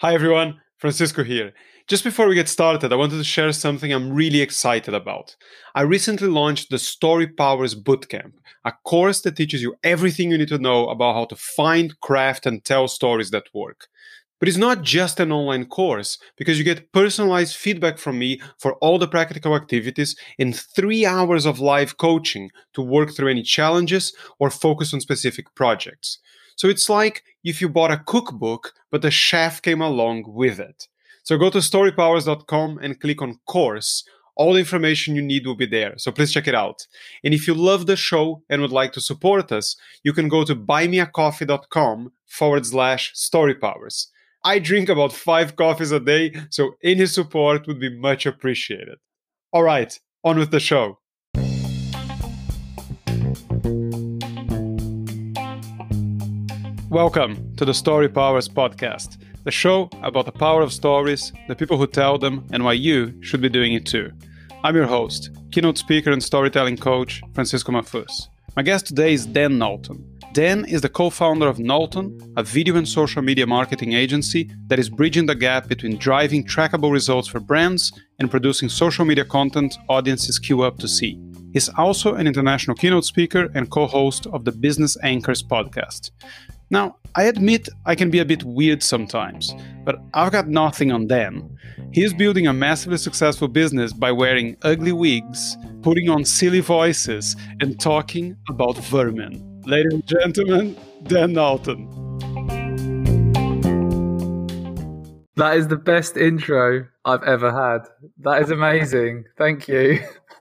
Hi everyone, Francisco here. Just before we get started, I wanted to share something I'm really excited about. I recently launched the Story Powers Bootcamp, a course that teaches you everything you need to know about how to find, craft, and tell stories that work. But it's not just an online course because you get personalized feedback from me for all the practical activities and three hours of live coaching to work through any challenges or focus on specific projects. So it's like if you bought a cookbook, but the chef came along with it. So go to storypowers.com and click on course. All the information you need will be there. So please check it out. And if you love the show and would like to support us, you can go to buymeacoffee.com forward slash storypowers. I drink about five coffees a day, so any support would be much appreciated. All right, on with the show. Welcome to the Story Powers podcast, the show about the power of stories, the people who tell them, and why you should be doing it too. I'm your host, keynote speaker and storytelling coach, Francisco Mahfuz. My guest today is Dan Knowlton. Dan is the co founder of Knowlton, a video and social media marketing agency that is bridging the gap between driving trackable results for brands and producing social media content audiences queue up to see. He's also an international keynote speaker and co host of the Business Anchors podcast. Now, I admit I can be a bit weird sometimes, but I've got nothing on Dan. He's building a massively successful business by wearing ugly wigs, putting on silly voices, and talking about vermin. Ladies and gentlemen, Dan Knowlton. That is the best intro I've ever had. That is amazing. Thank you.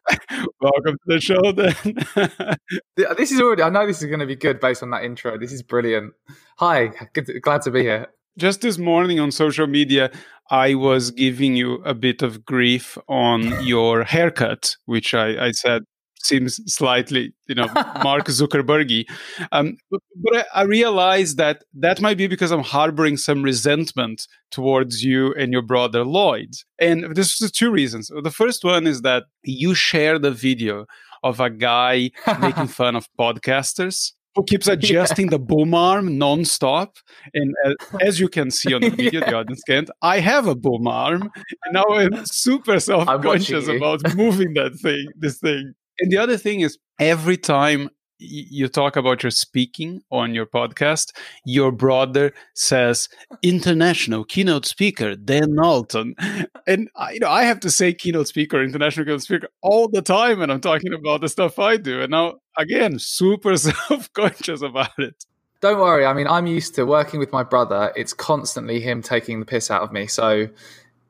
Welcome to the show, then. this is already, I know this is going to be good based on that intro. This is brilliant. Hi, good, glad to be here. Just this morning on social media, I was giving you a bit of grief on your haircut, which I, I said seems slightly, you know, Mark Zuckerbergy. Um, but, but I, I realized that that might be because I'm harboring some resentment towards you and your brother Lloyd. And this is two reasons. The first one is that you shared the video of a guy making fun of podcasters who keeps adjusting yeah. the boom arm nonstop. And as, as, you can see on the video, yeah. the audience can't. I have a boom arm, and now I'm super self conscious about moving that thing, this thing. And the other thing is, every time you talk about your speaking on your podcast, your brother says international keynote speaker Dan Knowlton, and I, you know I have to say keynote speaker, international keynote speaker all the time, and I'm talking about the stuff I do, and now again super self conscious about it. Don't worry. I mean, I'm used to working with my brother. It's constantly him taking the piss out of me. So,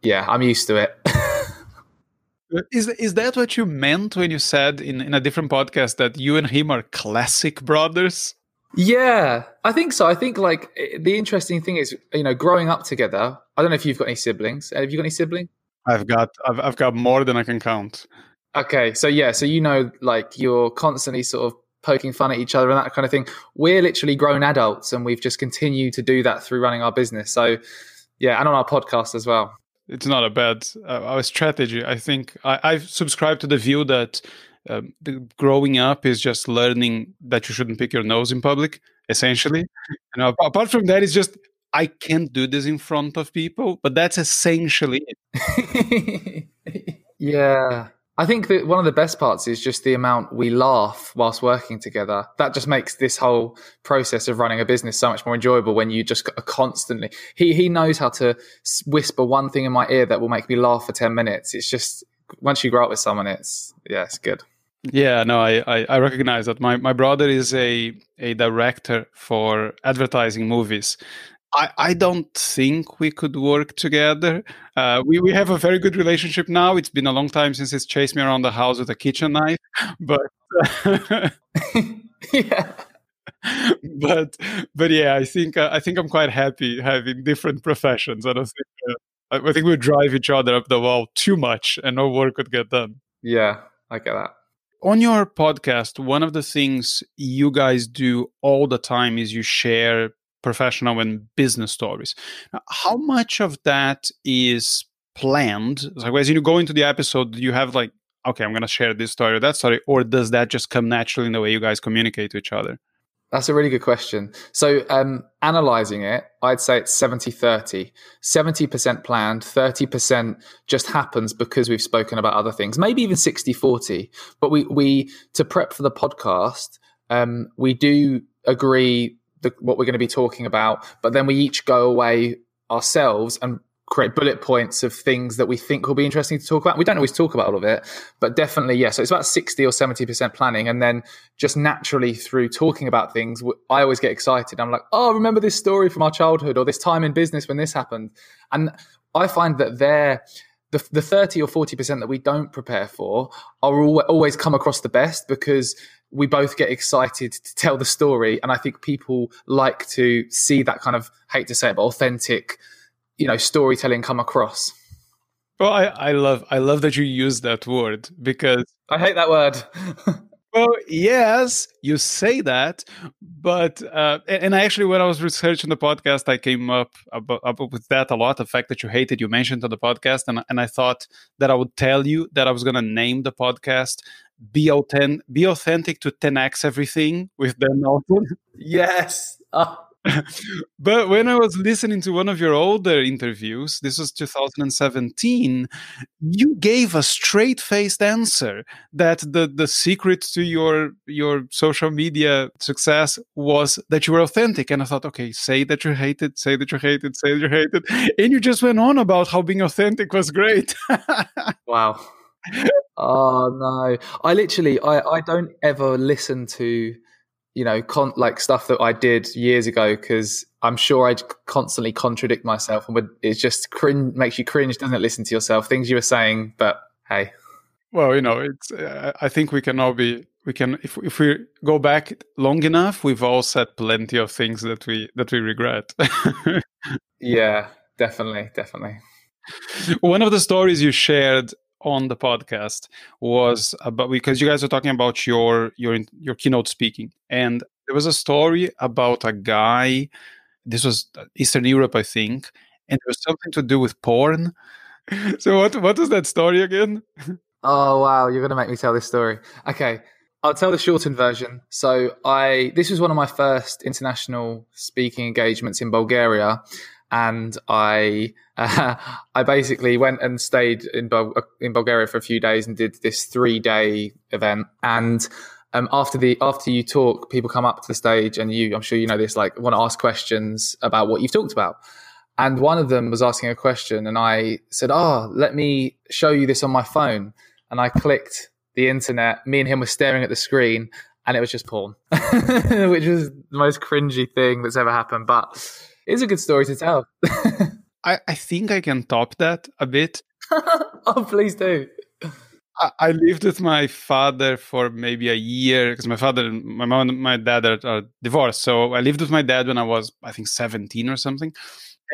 yeah, I'm used to it. Is is that what you meant when you said in, in a different podcast that you and him are classic brothers? Yeah, I think so. I think like eh, the interesting thing is, you know, growing up together. I don't know if you've got any siblings. Have you got any siblings? I've got I've I've got more than I can count. Okay, so yeah, so you know, like you're constantly sort of poking fun at each other and that kind of thing. We're literally grown adults, and we've just continued to do that through running our business. So yeah, and on our podcast as well it's not a bad uh, strategy. I think I, I've subscribed to the view that um, the growing up is just learning that you shouldn't pick your nose in public. Essentially, know, apart from that, it's just I can't do this in front of people, but that's essentially it. yeah, I think that one of the best parts is just the amount we laugh whilst working together. That just makes this whole process of running a business so much more enjoyable when you just constantly. He he knows how to whisper one thing in my ear that will make me laugh for ten minutes. It's just once you grow up with someone, it's yeah, it's good. Yeah, no, I, I, I recognize that. My my brother is a a director for advertising movies, I, I don't think we could work together. Uh, we, we have a very good relationship now. It's been a long time since he's chased me around the house with a kitchen knife, but yeah. But but yeah, I think uh, I think I'm quite happy having different professions. I don't think uh, I think we drive each other up the wall too much, and no work would get done. Yeah, I get that. On your podcast, one of the things you guys do all the time is you share professional and business stories. Now, how much of that is planned? As you go into the episode, you have like, okay, I'm going to share this story or that story, or does that just come naturally in the way you guys communicate to each other? That's a really good question. So, um, analyzing it, I'd say it's 70 30. 70% planned, 30% just happens because we've spoken about other things, maybe even 60 40. But we, we to prep for the podcast, um, we do agree the, what we're going to be talking about, but then we each go away ourselves and create bullet points of things that we think will be interesting to talk about. We don't always talk about all of it, but definitely, yeah. So it's about 60 or 70% planning. And then just naturally through talking about things, I always get excited. I'm like, oh, remember this story from our childhood or this time in business when this happened. And I find that they're, the, the 30 or 40% that we don't prepare for are always come across the best because we both get excited to tell the story. And I think people like to see that kind of, hate to say it, but authentic you know storytelling come across well i i love i love that you use that word because i hate that word well yes you say that but uh, and i actually when i was researching the podcast i came up, up, up with that a lot the fact that you hated you mentioned on the podcast and, and i thought that i would tell you that i was going to name the podcast be authentic be authentic to 10x everything with Dan Knowlton yes oh but when I was listening to one of your older interviews, this was 2017, you gave a straight faced answer that the, the secret to your your social media success was that you were authentic. And I thought, okay, say that you hate it, say that you hate it, say that you hate it. And you just went on about how being authentic was great. wow. Oh no. I literally I, I don't ever listen to you know, con- like stuff that I did years ago because I'm sure I'd constantly contradict myself and would, it's just cringe, makes you cringe, doesn't it? Listen to yourself, things you were saying, but hey. Well, you know, it's. Uh, I think we can all be. We can, if if we go back long enough, we've all said plenty of things that we that we regret. yeah, definitely, definitely. One of the stories you shared on the podcast was about because you guys are talking about your your your keynote speaking. And there was a story about a guy this was uh, eastern europe i think and it was something to do with porn. So what what was that story again? Oh wow you're gonna make me tell this story. Okay I'll tell the shortened version. So I this was one of my first international speaking engagements in Bulgaria, and I uh, I basically went and stayed in Bul- in Bulgaria for a few days and did this three day event. And um, after the after you talk, people come up to the stage, and you I'm sure you know this like want to ask questions about what you've talked about. And one of them was asking a question, and I said, "Oh, let me show you this on my phone." And I clicked the internet. Me and him were staring at the screen, and it was just porn, which was the most cringy thing that's ever happened. But it's a good story to tell. I, I think I can top that a bit. oh, please do. I, I lived with my father for maybe a year because my father, my mom, and my dad are, are divorced. So I lived with my dad when I was, I think, 17 or something.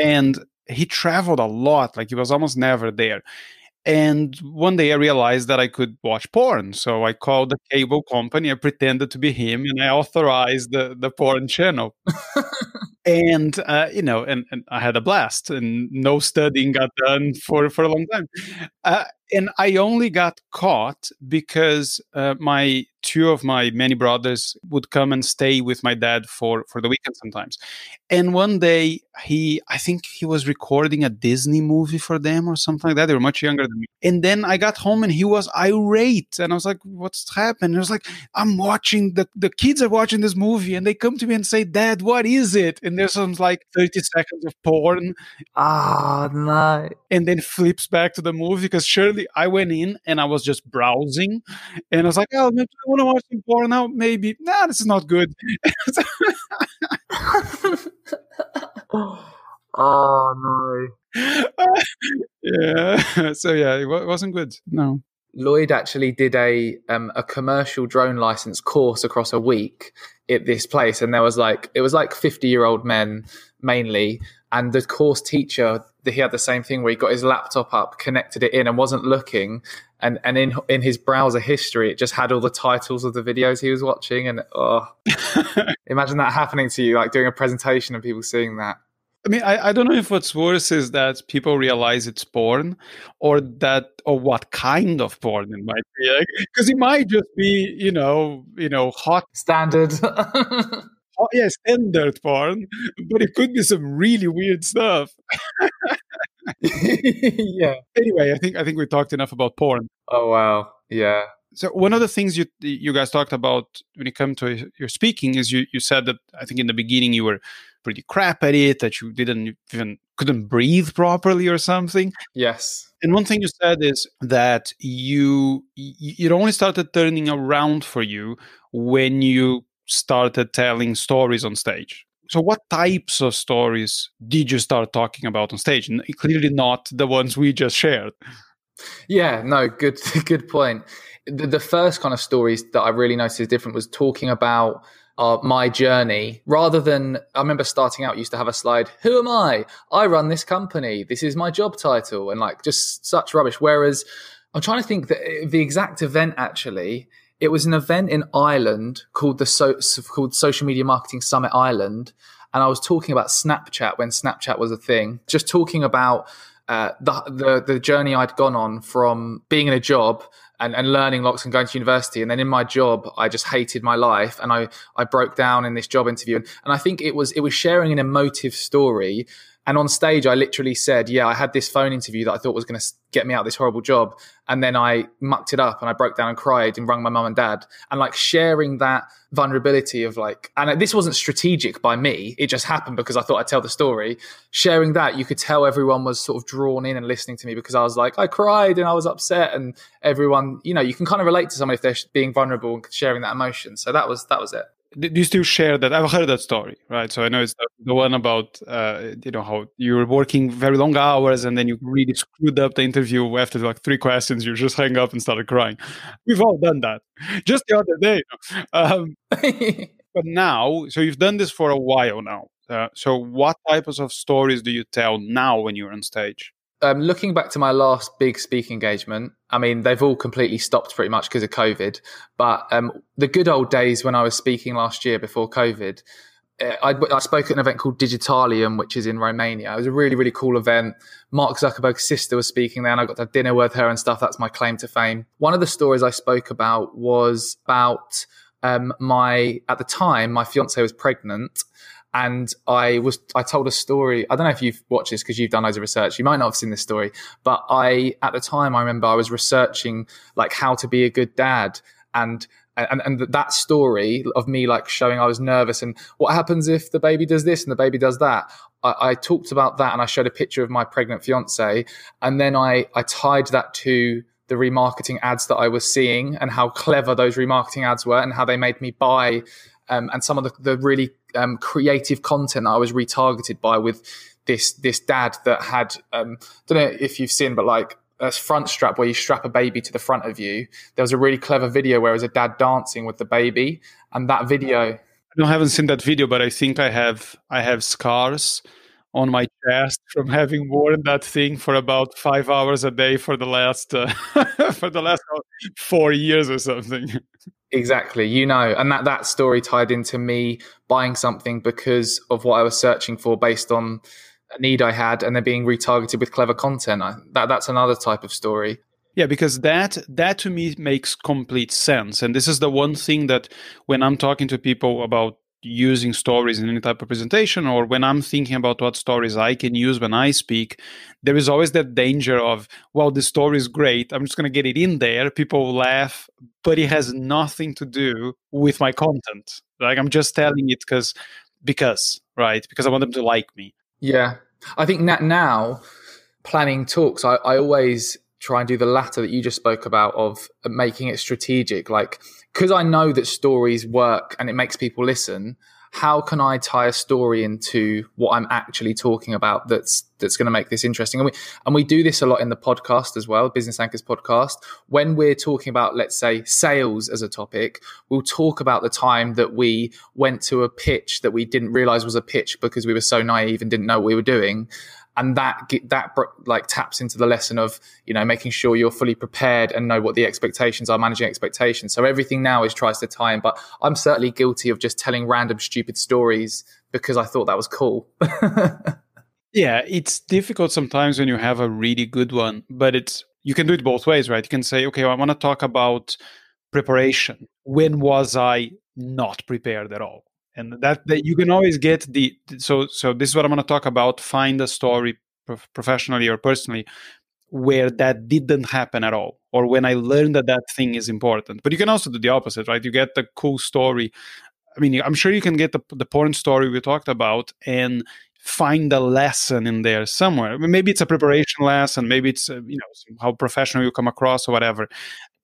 And he traveled a lot, like he was almost never there. And one day I realized that I could watch porn. So I called the cable company, I pretended to be him, and I authorized the, the porn channel. and uh, you know, and, and I had a blast, and no studying got done for for a long time. Uh, and I only got caught because uh, my two of my many brothers would come and stay with my dad for for the weekend sometimes. And one day he, I think he was recording a Disney movie for them or something like that. They were much younger than me. And then I got home and he was irate, and I was like, "What's happened?" And I was like, "I'm watching the the kids are watching this movie, and they come to me and say, Dad, what is it?" And there's some like 30 seconds of porn. Ah, oh, no. And then flips back to the movie because surely I went in and I was just browsing, and I was like, "Oh, maybe I want to watch some porn now. Maybe, nah, this is not good." oh no. yeah. So yeah, it wasn't good. No. Lloyd actually did a um, a commercial drone license course across a week at this place, and there was like it was like fifty year old men mainly, and the course teacher he had the same thing where he got his laptop up, connected it in, and wasn't looking. And and in in his browser history, it just had all the titles of the videos he was watching. And oh, imagine that happening to you, like doing a presentation and people seeing that. I mean, I, I don't know if what's worse is that people realize it's porn, or that, or what kind of porn it might be, because it might just be, you know, you know, hot standard oh, yeah, standard porn, but it could be some really weird stuff. yeah. Anyway, I think I think we talked enough about porn. Oh wow. Yeah. So one of the things you you guys talked about when it comes to your speaking is you you said that I think in the beginning you were pretty crap at it, that you didn't even couldn't breathe properly or something. Yes. And one thing you said is that you it only started turning around for you when you started telling stories on stage. So, what types of stories did you start talking about on stage? And Clearly, not the ones we just shared. Yeah, no, good, good point. The, the first kind of stories that I really noticed is different was talking about uh, my journey rather than I remember starting out used to have a slide who am I I run this company this is my job title and like just such rubbish whereas I'm trying to think that uh, the exact event actually it was an event in Ireland called the so, called Social Media Marketing Summit Ireland, and I was talking about Snapchat when Snapchat was a thing. Just talking about uh, the, the the journey I'd gone on from being in a job and, and learning lots and going to university. And then in my job, I just hated my life and I, I broke down in this job interview. And, and I think it was, it was sharing an emotive story and on stage, I literally said, Yeah, I had this phone interview that I thought was going to get me out of this horrible job. And then I mucked it up and I broke down and cried and rung my mum and dad. And like sharing that vulnerability of like, and uh, this wasn't strategic by me. It just happened because I thought I'd tell the story. Sharing that, you could tell everyone was sort of drawn in and listening to me because I was like, I cried and I was upset. And everyone, you know, you can kind of relate to someone if they're being vulnerable and sharing that emotion. So that was, that was it do you still share that? I've heard that story, right? So I know it's the, one about uh, you know how you were working very long hours and then you really screwed up the interview after like three questions. You just hang up and started crying. We've all done that. Just the other day. Um, but now, so you've done this for a while now. Uh, so what types of stories do you tell now when you're on stage? Um, looking back to my last big speaking engagement, I mean, they've all completely stopped pretty much because of COVID. But um, the good old days when I was speaking last year before COVID, uh, I, I, spoke at an event called Digitalium, which is in Romania. It was a really, really cool event. Mark Zuckerberg's sister was speaking there, and I got to have dinner with her and stuff. That's my claim to fame. One of the stories I spoke about was about um, my, at the time, my fiance was pregnant and I was I told a story. I don't know if you've watched this because you've done loads of research. You might not have seen this story, but I at the time I remember I was researching like how to be a good dad and. And, and that story of me like showing I was nervous and what happens if the baby does this and the baby does that. I, I talked about that and I showed a picture of my pregnant fiance and then I, I tied that to the remarketing ads that I was seeing and how clever those remarketing ads were and how they made me buy um, and some of the, the really um, creative content I was retargeted by with this this dad that had um, don't know if you've seen, but like a front strap where you strap a baby to the front of you. There was a really clever video where it was a dad dancing with the baby, and that video. I haven't seen that video, but I think I have I have scars on my chest from having worn that thing for about five hours a day for the last uh, for the last four years or something. Exactly, you know, and that that story tied into me buying something because of what I was searching for, based on a need I had, and then being retargeted with clever content. I, that that's another type of story. Yeah, because that that to me makes complete sense, and this is the one thing that when I'm talking to people about using stories in any type of presentation or when i'm thinking about what stories i can use when i speak there is always that danger of well the story is great i'm just going to get it in there people laugh but it has nothing to do with my content. Like i'm just telling it because because right? Because i want them to like me. Yeah. I think that now planning talks I, I always try and do the latter that you just spoke about of making it strategic like because I know that stories work and it makes people listen, how can I tie a story into what I'm actually talking about that's that's going to make this interesting? And we and we do this a lot in the podcast as well, Business Anchors podcast. When we're talking about, let's say, sales as a topic, we'll talk about the time that we went to a pitch that we didn't realize was a pitch because we were so naive and didn't know what we were doing and that that like taps into the lesson of you know making sure you're fully prepared and know what the expectations are managing expectations. So everything now is tries to tie in but i'm certainly guilty of just telling random stupid stories because i thought that was cool. Yeah it's difficult sometimes when you have a really good one but it's you can do it both ways right? You can say okay well, i want to talk about preparation. When was i not prepared at all and that, that you can always get the so so this is what i'm going to talk about find a story prof- professionally or personally where that didn't happen at all or when i learned that that thing is important. But you can also do the opposite right? You get the cool story. I mean i'm sure you can get the, the porn story we talked about and find a lesson in there somewhere. Maybe it's a preparation lesson maybe it's uh, you know how professional you come across or whatever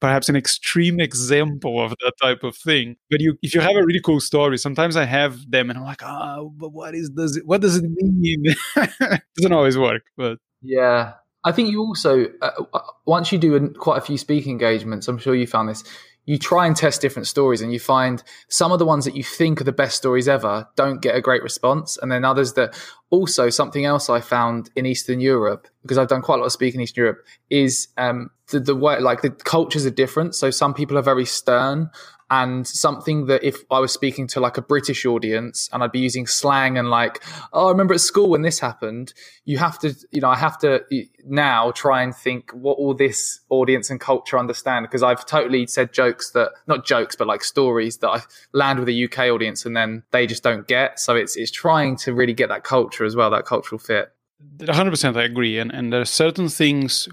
perhaps an extreme example of that type of thing. But you, if you have a really cool story, sometimes I have them, and I'm like, oh, but what is does it? What does it mean? Doesn't always work, but yeah. I think you also uh, uh once you do quite a few speaking engagements, I'm sure you found this you try and test different stories and you find some of the ones that you think are the best stories ever don't get a great response. And then others that also something else i found in eastern europe because i've done quite a lot of speaking in eastern europe is um, the, the way like the cultures are different. So some people are very stern and something that if I was speaking to like a British audience and I'd be using slang and like, oh, I remember at school when this happened, you have to, you know, I have to now try and think what all this audience and culture understand because I've totally said jokes that not jokes but like stories that I land with a UK audience and then they just don't get. So it's it's trying to really get that culture as well, that cultural fit. 100% I agree and and there are certain things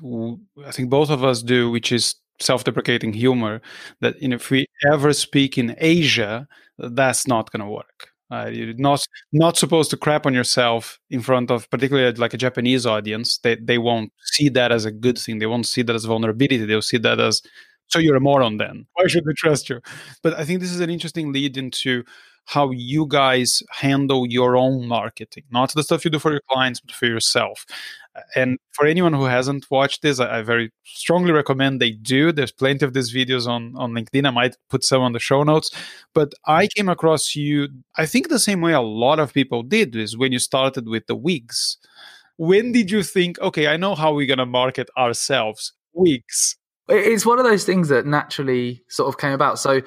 I think both of us do which is self-deprecating humor that you know if we ever speak in asia that's not going to work. Uh, you're not not supposed to crap on yourself in front of particularly like a japanese audience. They, they won't see that as a good thing. They won't see that as vulnerability. They'll see that as so you're a moron then. Why should they trust you? But i think this is an interesting lead into how you guys handle your own marketing, not the stuff you do for your clients, but for yourself. Uh, and for anyone who hasn't watched this, I, I, very strongly recommend they do. There's plenty of these videos on, on LinkedIn. I might put some on the show notes. But I came across you, I think the same way a lot of people did is when you started with the wigs. When did you think, okay, I know how we're going to market ourselves? Wigs. It's one of those things that naturally sort of came about. So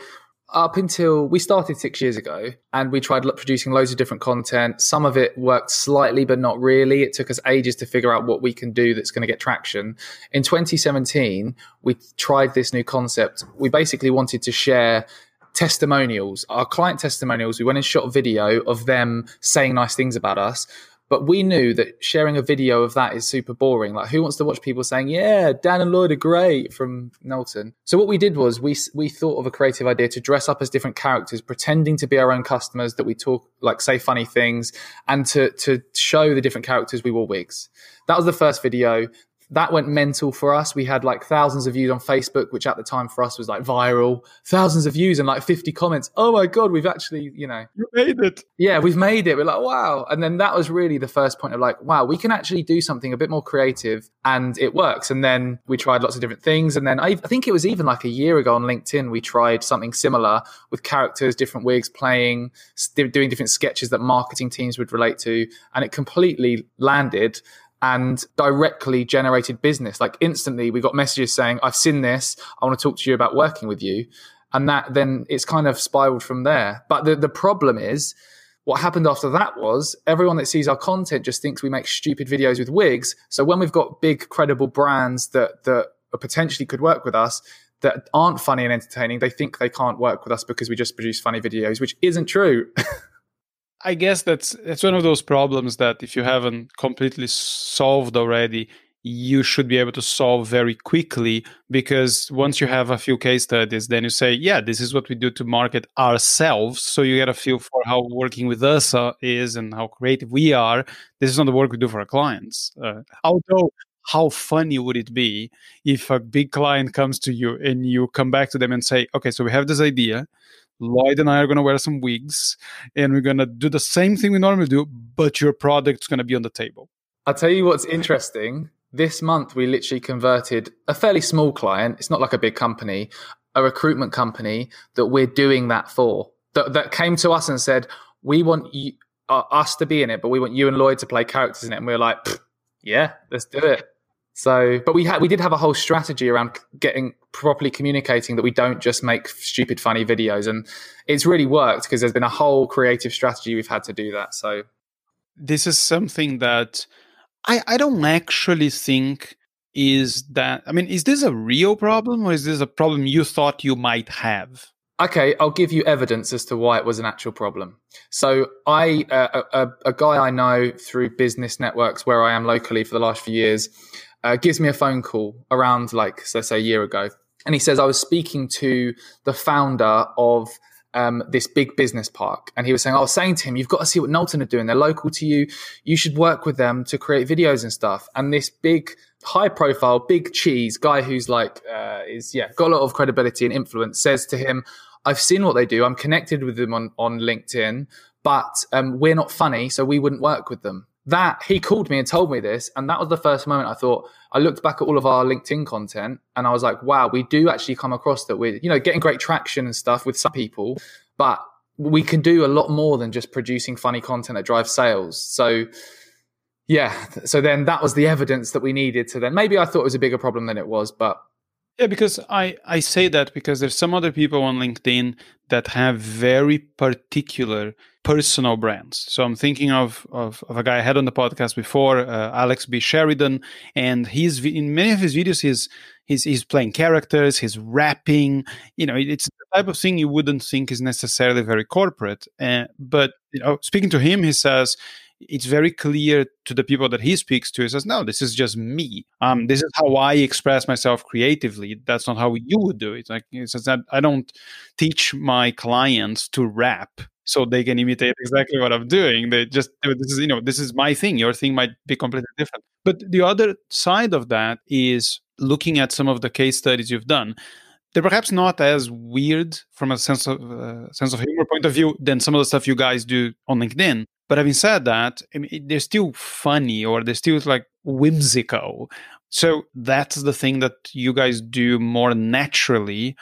up until we started six years ago and we tried producing loads of different content. Some of it worked slightly, but not really. It took us ages to figure out what we can do that's going to get traction. In 2017, we tried this new concept. We basically wanted to share testimonials, our client testimonials. We went and shot a video of them saying nice things about us. But we knew that sharing a video of that is super boring. Like, who wants to watch people saying, "Yeah, Dan and Lloyd are great" from Knowlton? So what we did was we we thought of a creative idea to dress up as different characters, pretending to be our own customers that we talk like say funny things, and to to show the different characters we wore wigs. That was the first video that went mental for us. We had like thousands of views on Facebook, which at the time for us was like viral, thousands of views and like 50 comments. Oh my God, we've actually, you know, you made it. Yeah, we've made it. We're like, wow. And then that was really the first point of like, wow, we can actually do something a bit more creative and it works. And then we tried lots of different things. And then I, I think it was even like a year ago on LinkedIn, we tried something similar with characters, different wigs playing, doing different sketches that marketing teams would relate to. And it completely landed and directly generated business. Like instantly, we got messages saying, I've seen this. I want to talk to you about working with you. And that then it's kind of spiraled from there. But the, the problem is, what happened after that was everyone that sees our content just thinks we make stupid videos with wigs. So when we've got big, credible brands that, that potentially could work with us, that aren't funny and entertaining, they think they can't work with us because we just produce funny videos, which isn't true. I guess that's that's one of those problems that if you haven't completely solved already, you should be able to solve very quickly because once you have a few case studies, then you say, yeah, this is what we do to market ourselves. So you get a feel for how working with us uh, is and how creative we are. This is not the work we do for our clients. Uh, although how funny would it be if a big client comes to you and you come back to them and say, okay, so we have this idea. Lloyd and I are going to wear some wigs and we're going to do the same thing we normally do, but your product's going to be on the table. I'll tell you what's interesting. This month, we literally converted a fairly small client. It's not like a big company, a recruitment company that we're doing that for, that, that came to us and said, We want you, uh, us to be in it, but we want you and Lloyd to play characters in it. And we we're like, Yeah, let's do it. So, but we had we did have a whole strategy around getting properly communicating that we don't just make stupid funny videos, and it's really worked because there's been a whole creative strategy we've had to do that. So, this is something that I I don't actually think is that I mean is this a real problem or is this a problem you thought you might have? okay, I'll give you evidence as to why it was an actual problem. So I, uh, a, a, guy I know through business networks where I am locally for the last few years, uh, gives me a phone call around like, let's say a year ago. And he says, I was speaking to the founder of um, this big business park. And he was saying, I was saying to him, you've got to see what Knowlton are doing. They're local to you. You should work with them to create videos and stuff. And this big, high profile, big cheese guy who's like, uh, is, yeah, got a lot of credibility and influence says to him, I've seen what they do. I'm connected with them on, on LinkedIn, but um, we're not funny. So we wouldn't work with them that he called me and told me this and that was the first moment i thought i looked back at all of our linkedin content and i was like wow we do actually come across that we're you know getting great traction and stuff with some people but we can do a lot more than just producing funny content that drives sales. So yeah so then that was the evidence that we needed to then maybe i thought it was a bigger problem than it was but yeah, because I, I say that because there's some other people on LinkedIn that have very particular personal brands. So I'm thinking of, of, of a guy I had on the podcast before, uh, Alex B. Sheridan, and he's in many of his videos he's he's he's playing characters, he's rapping. You know, it's the type of thing you wouldn't think is necessarily very corporate. Uh, but you know, speaking to him, he says it's very clear to the people that he speaks to. He says, "No, this is just me. Um, this is how I express myself creatively. That's not how you would do it." Like he says that I don't teach my clients to rap so they can imitate exactly what I'm doing. They just this is you know this is my thing. Your thing might be completely different. But the other side of that is looking at some of the case studies you've done they're perhaps not as weird from a sense of uh, sense of humor point of view than some of the stuff you guys do on LinkedIn. But having said that, I mean, they're still funny or they're still like whimsical. So that's the thing that you guys do more naturally.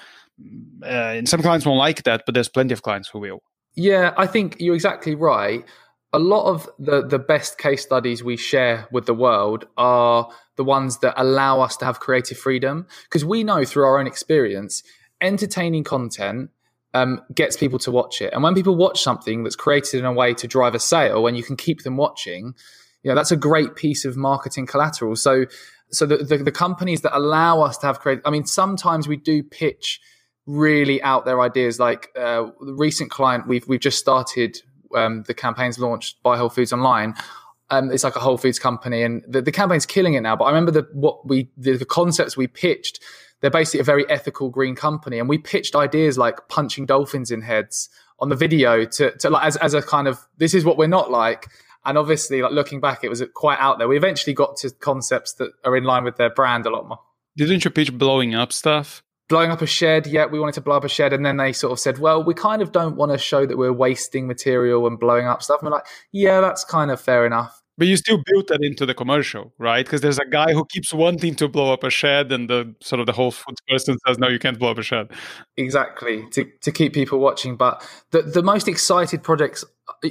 Uh, and some clients won't like that, but there's plenty of clients who will. Yeah, I think you're exactly right. A lot of the the best case studies we share with the world are the ones that allow us to have creative freedom because we know through our own experience entertaining content um, gets people to watch it. And when people watch something that's created in a way to drive a sale and you can keep them watching, you know, that's a great piece of marketing collateral. So, so the, the, the companies that allow us to have creative, I mean, sometimes we do pitch really out there ideas. Like uh, the recent client, we've, we've just started um, the campaigns launched by Whole Foods Online. Um, it's like a Whole Foods company, and the, the campaign's killing it now. But I remember the what we the, the concepts we pitched they're basically a very ethical green company. And we pitched ideas like punching dolphins in heads on the video to, to like as, as a kind of this is what we're not like. And obviously, like looking back, it was quite out there. We eventually got to concepts that are in line with their brand a lot more. Didn't you pitch blowing up stuff? Blowing up a shed, yeah, we wanted to blow up a shed, and then they sort of said, "Well, we kind of don't want to show that we're wasting material and blowing up stuff." And we're like, "Yeah, that's kind of fair enough." But you still built that into the commercial, right? Because there's a guy who keeps wanting to blow up a shed, and the sort of the whole food person says, "No, you can't blow up a shed." Exactly to to keep people watching. But the the most excited projects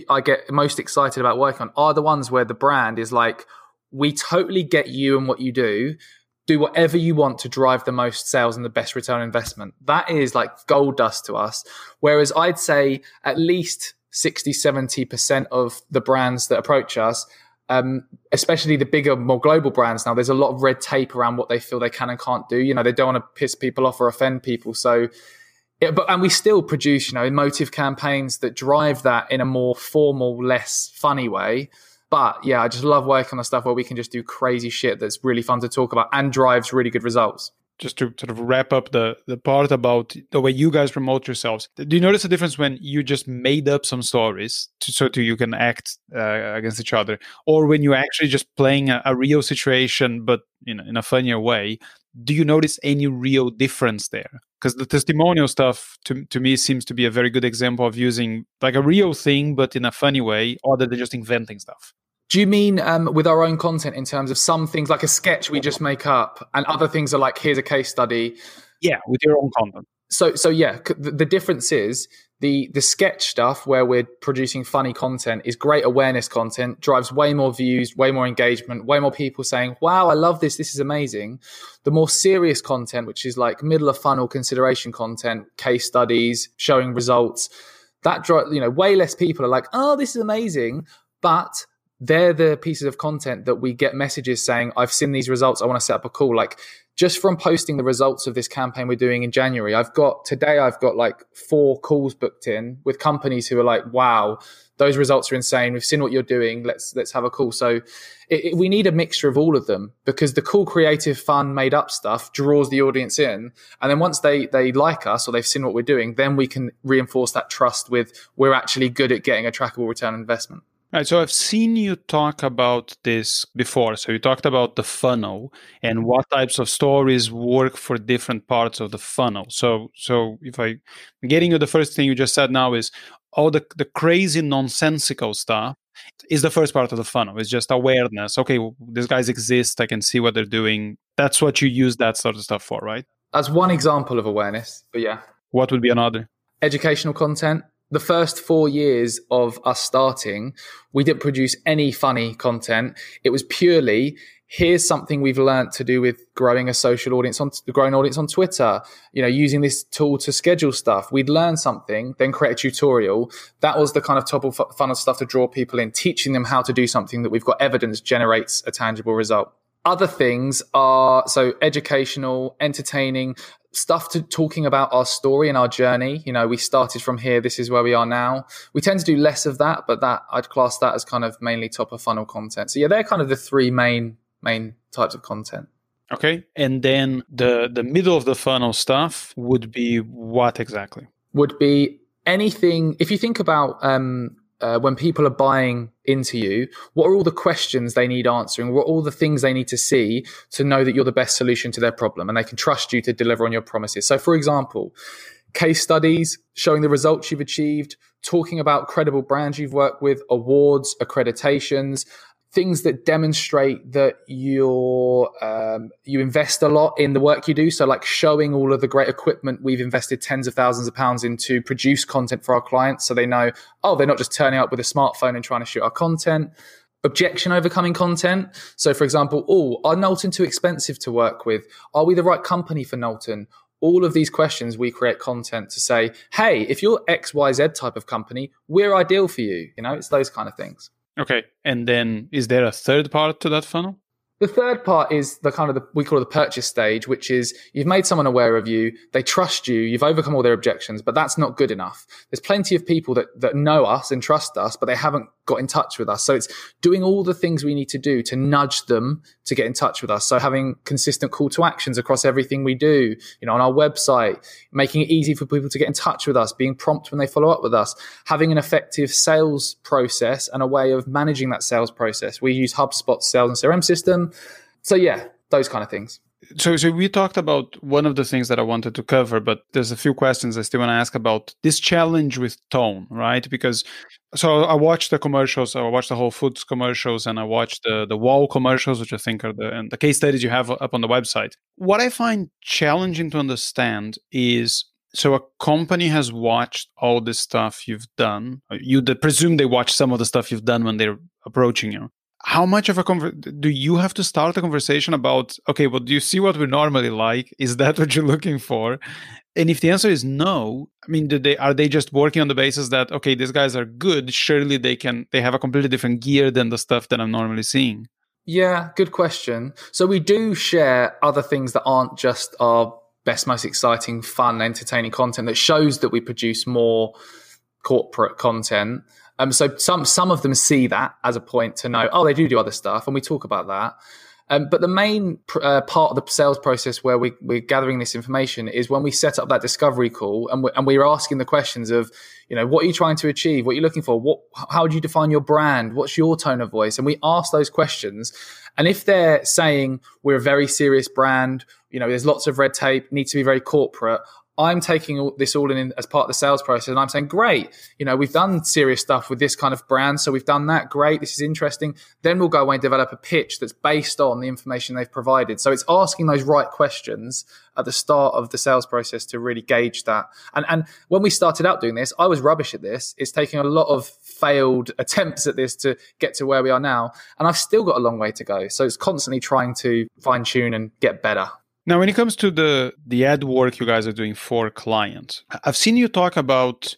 I get most excited about working on are the ones where the brand is like, "We totally get you and what you do." Do whatever you want to drive the most sales and the best return investment. That is like gold dust to us. Whereas I'd say at least 60, 70% of the brands that approach us um, especially the bigger, more global brands now, there's a lot of red tape around what they feel they can and can't do. You know, they don't want to piss people off or offend people. So, but and we still produce, you know, emotive campaigns that drive that in a more formal, less funny way. But yeah, I just love working on stuff where we can just do crazy shit that's really fun to talk about and drives really good results. Just to sort of wrap up the the part about the way you guys promote yourselves do you notice a difference when you just made up some stories to, so to you can act uh, against each other? Or when you're actually just playing a, a real situation but in, in a funnier way do you notice any real difference there? Because the testimonial stuff to, to me seems to be a very good example of using like a real thing but in a funny way other than just inventing stuff do you mean um, with our own content in terms of some things like a sketch we just make up, and other things are like here's a case study? Yeah, with your own content. So, so yeah, the, the difference is the the sketch stuff where we're producing funny content is great awareness content, drives way more views, way more engagement, way more people saying, "Wow, I love this. This is amazing." The more serious content, which is like middle of funnel consideration content, case studies, showing results, that drive you know, way less people are like, "Oh, this is amazing," but they're the pieces of content that we get messages saying, I've seen these results. I want to set up a call. Like just from posting the results of this campaign we're doing in January, I've got today, I've got like four calls booked in with companies who are like, wow, those results are insane. We've seen what you're doing. Let's, let's have a call. So it, it, we need a mixture of all of them because the cool, creative, fun, made up stuff draws the audience in. And then once they, they like us or they've seen what we're doing, then we can reinforce that trust with we're actually good at getting a trackable return on investment. Right, so I've seen you talk about this before. So you talked about the funnel and what types of stories work for different parts of the funnel. So, so if I am getting you, the first thing you just said now is all the the crazy nonsensical stuff is the first part of the funnel. It's just awareness. Okay, well, these guys exist. I can see what they're doing. That's what you use that sort of stuff for, right? That's one example of awareness. But yeah, what would be another? Educational content the first four years of us starting, we didn't produce any funny content. It was purely here's something we've learned to do with growing a social audience on the growing audience on Twitter, you know, using this tool to schedule stuff. We'd learn something, then create a tutorial. That was the kind of top of funnel stuff to draw people in, teaching them how to do something that we've got evidence generates a tangible result. Other things are so educational, entertaining, stuff to talking about our story and our journey. You know, we started from here, this is where we are now. We tend to do less of that, but that I'd class that as kind of mainly top of funnel content. So yeah, they're kind of the three main main types of content. Okay. And then the the middle of the funnel stuff would be what exactly? Would be anything if you think about um uh, when people are buying into you, what are all the questions they need answering? What are all the things they need to see to know that you're the best solution to their problem and they can trust you to deliver on your promises? So, for example, case studies showing the results you've achieved, talking about credible brands you've worked with, awards, accreditations, things that demonstrate that you're um, you invest a lot in the work you do. So like showing all of the great equipment we've invested tens of thousands of pounds into produce content for our clients so they know oh they're not just turning up with a smartphone and trying to shoot our content. Objection overcoming content. So for example oh are knowlton too expensive to work with? Are we the right company for knowlton? All of these questions we create content to say hey if you're xyz type of company we're ideal for you you know it's those kind of things Okay. And then is there a third part to that funnel? The third part is the kind of the, we call it the purchase stage, which is you've made someone aware of you, they trust you, you've overcome all their objections, but that's not good enough. There's plenty of people that, that know us and trust us, but they haven't got in touch with us. So it's doing all the things we need to do to nudge them to get in touch with us. So having consistent call to actions across everything we do, you know, on our website, making it easy for people to get in touch with us, being prompt when they follow up with us, having an effective sales process and a way of managing that sales process. We use HubSpot sales and CRM system. So yeah, those kind of things so so we talked about one of the things that I wanted to cover, but there's a few questions I still want to ask about this challenge with tone, right? Because so I watched the commercials, I watched the Whole Foods commercials, and I watched the the Wall commercials, which I think are the and the case studies you have up on the website. What I find challenging to understand is so a company has watched all the stuff you've done. You presume they watch some of the stuff you've done when they're approaching you how much of a conver- do you have to start a conversation about okay well do you see what we normally like? Is that what you're looking for? And if the answer is no i mean do they are they just working on the basis that okay these guys are good surely they can they have a completely different gear than the stuff that i'm normally seeing? Yeah good question. So we do share other things that aren't just our best most exciting fun entertaining content that shows that we produce more corporate content um, so some some of them see that as a point to know, oh, they do do other stuff, and we talk about that. Um, but the main uh, part of the sales process where we, we're gathering this information is when we set up that discovery call and, we, and we're asking the questions of, you know, what are you trying to achieve? What are you looking for? What, how do you define your brand? What's your tone of voice? And we ask those questions. And if they're saying we're a very serious brand, you know, there's lots of red tape, need to be very corporate, I'm taking all, this all in as part of the sales process, and I'm saying, great, you know, we've done serious stuff with this kind of brand, so we've done that. Great, this is interesting. Then we'll go away and develop a pitch that's based on the information they've provided. So it's asking those right questions at the start of the sales process to really gauge that. And and when we started out doing this, I was rubbish at this. It's taking a lot of failed attempts at this to get to where we are now, and I've still got a long way to go. So it's constantly trying to fine tune and get better. Now, when it comes to the the ad work you guys are doing for clients, I've seen you talk about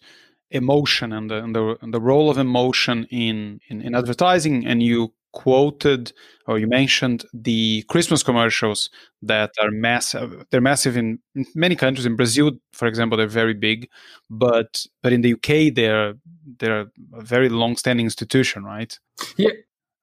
emotion and the, and the, and the role of emotion in, in, in advertising. And you quoted or you mentioned the Christmas commercials that are massive. They're massive in many countries. In Brazil, for example, they're very big, but but in the UK, they're they're a very long-standing institution, right? Yeah,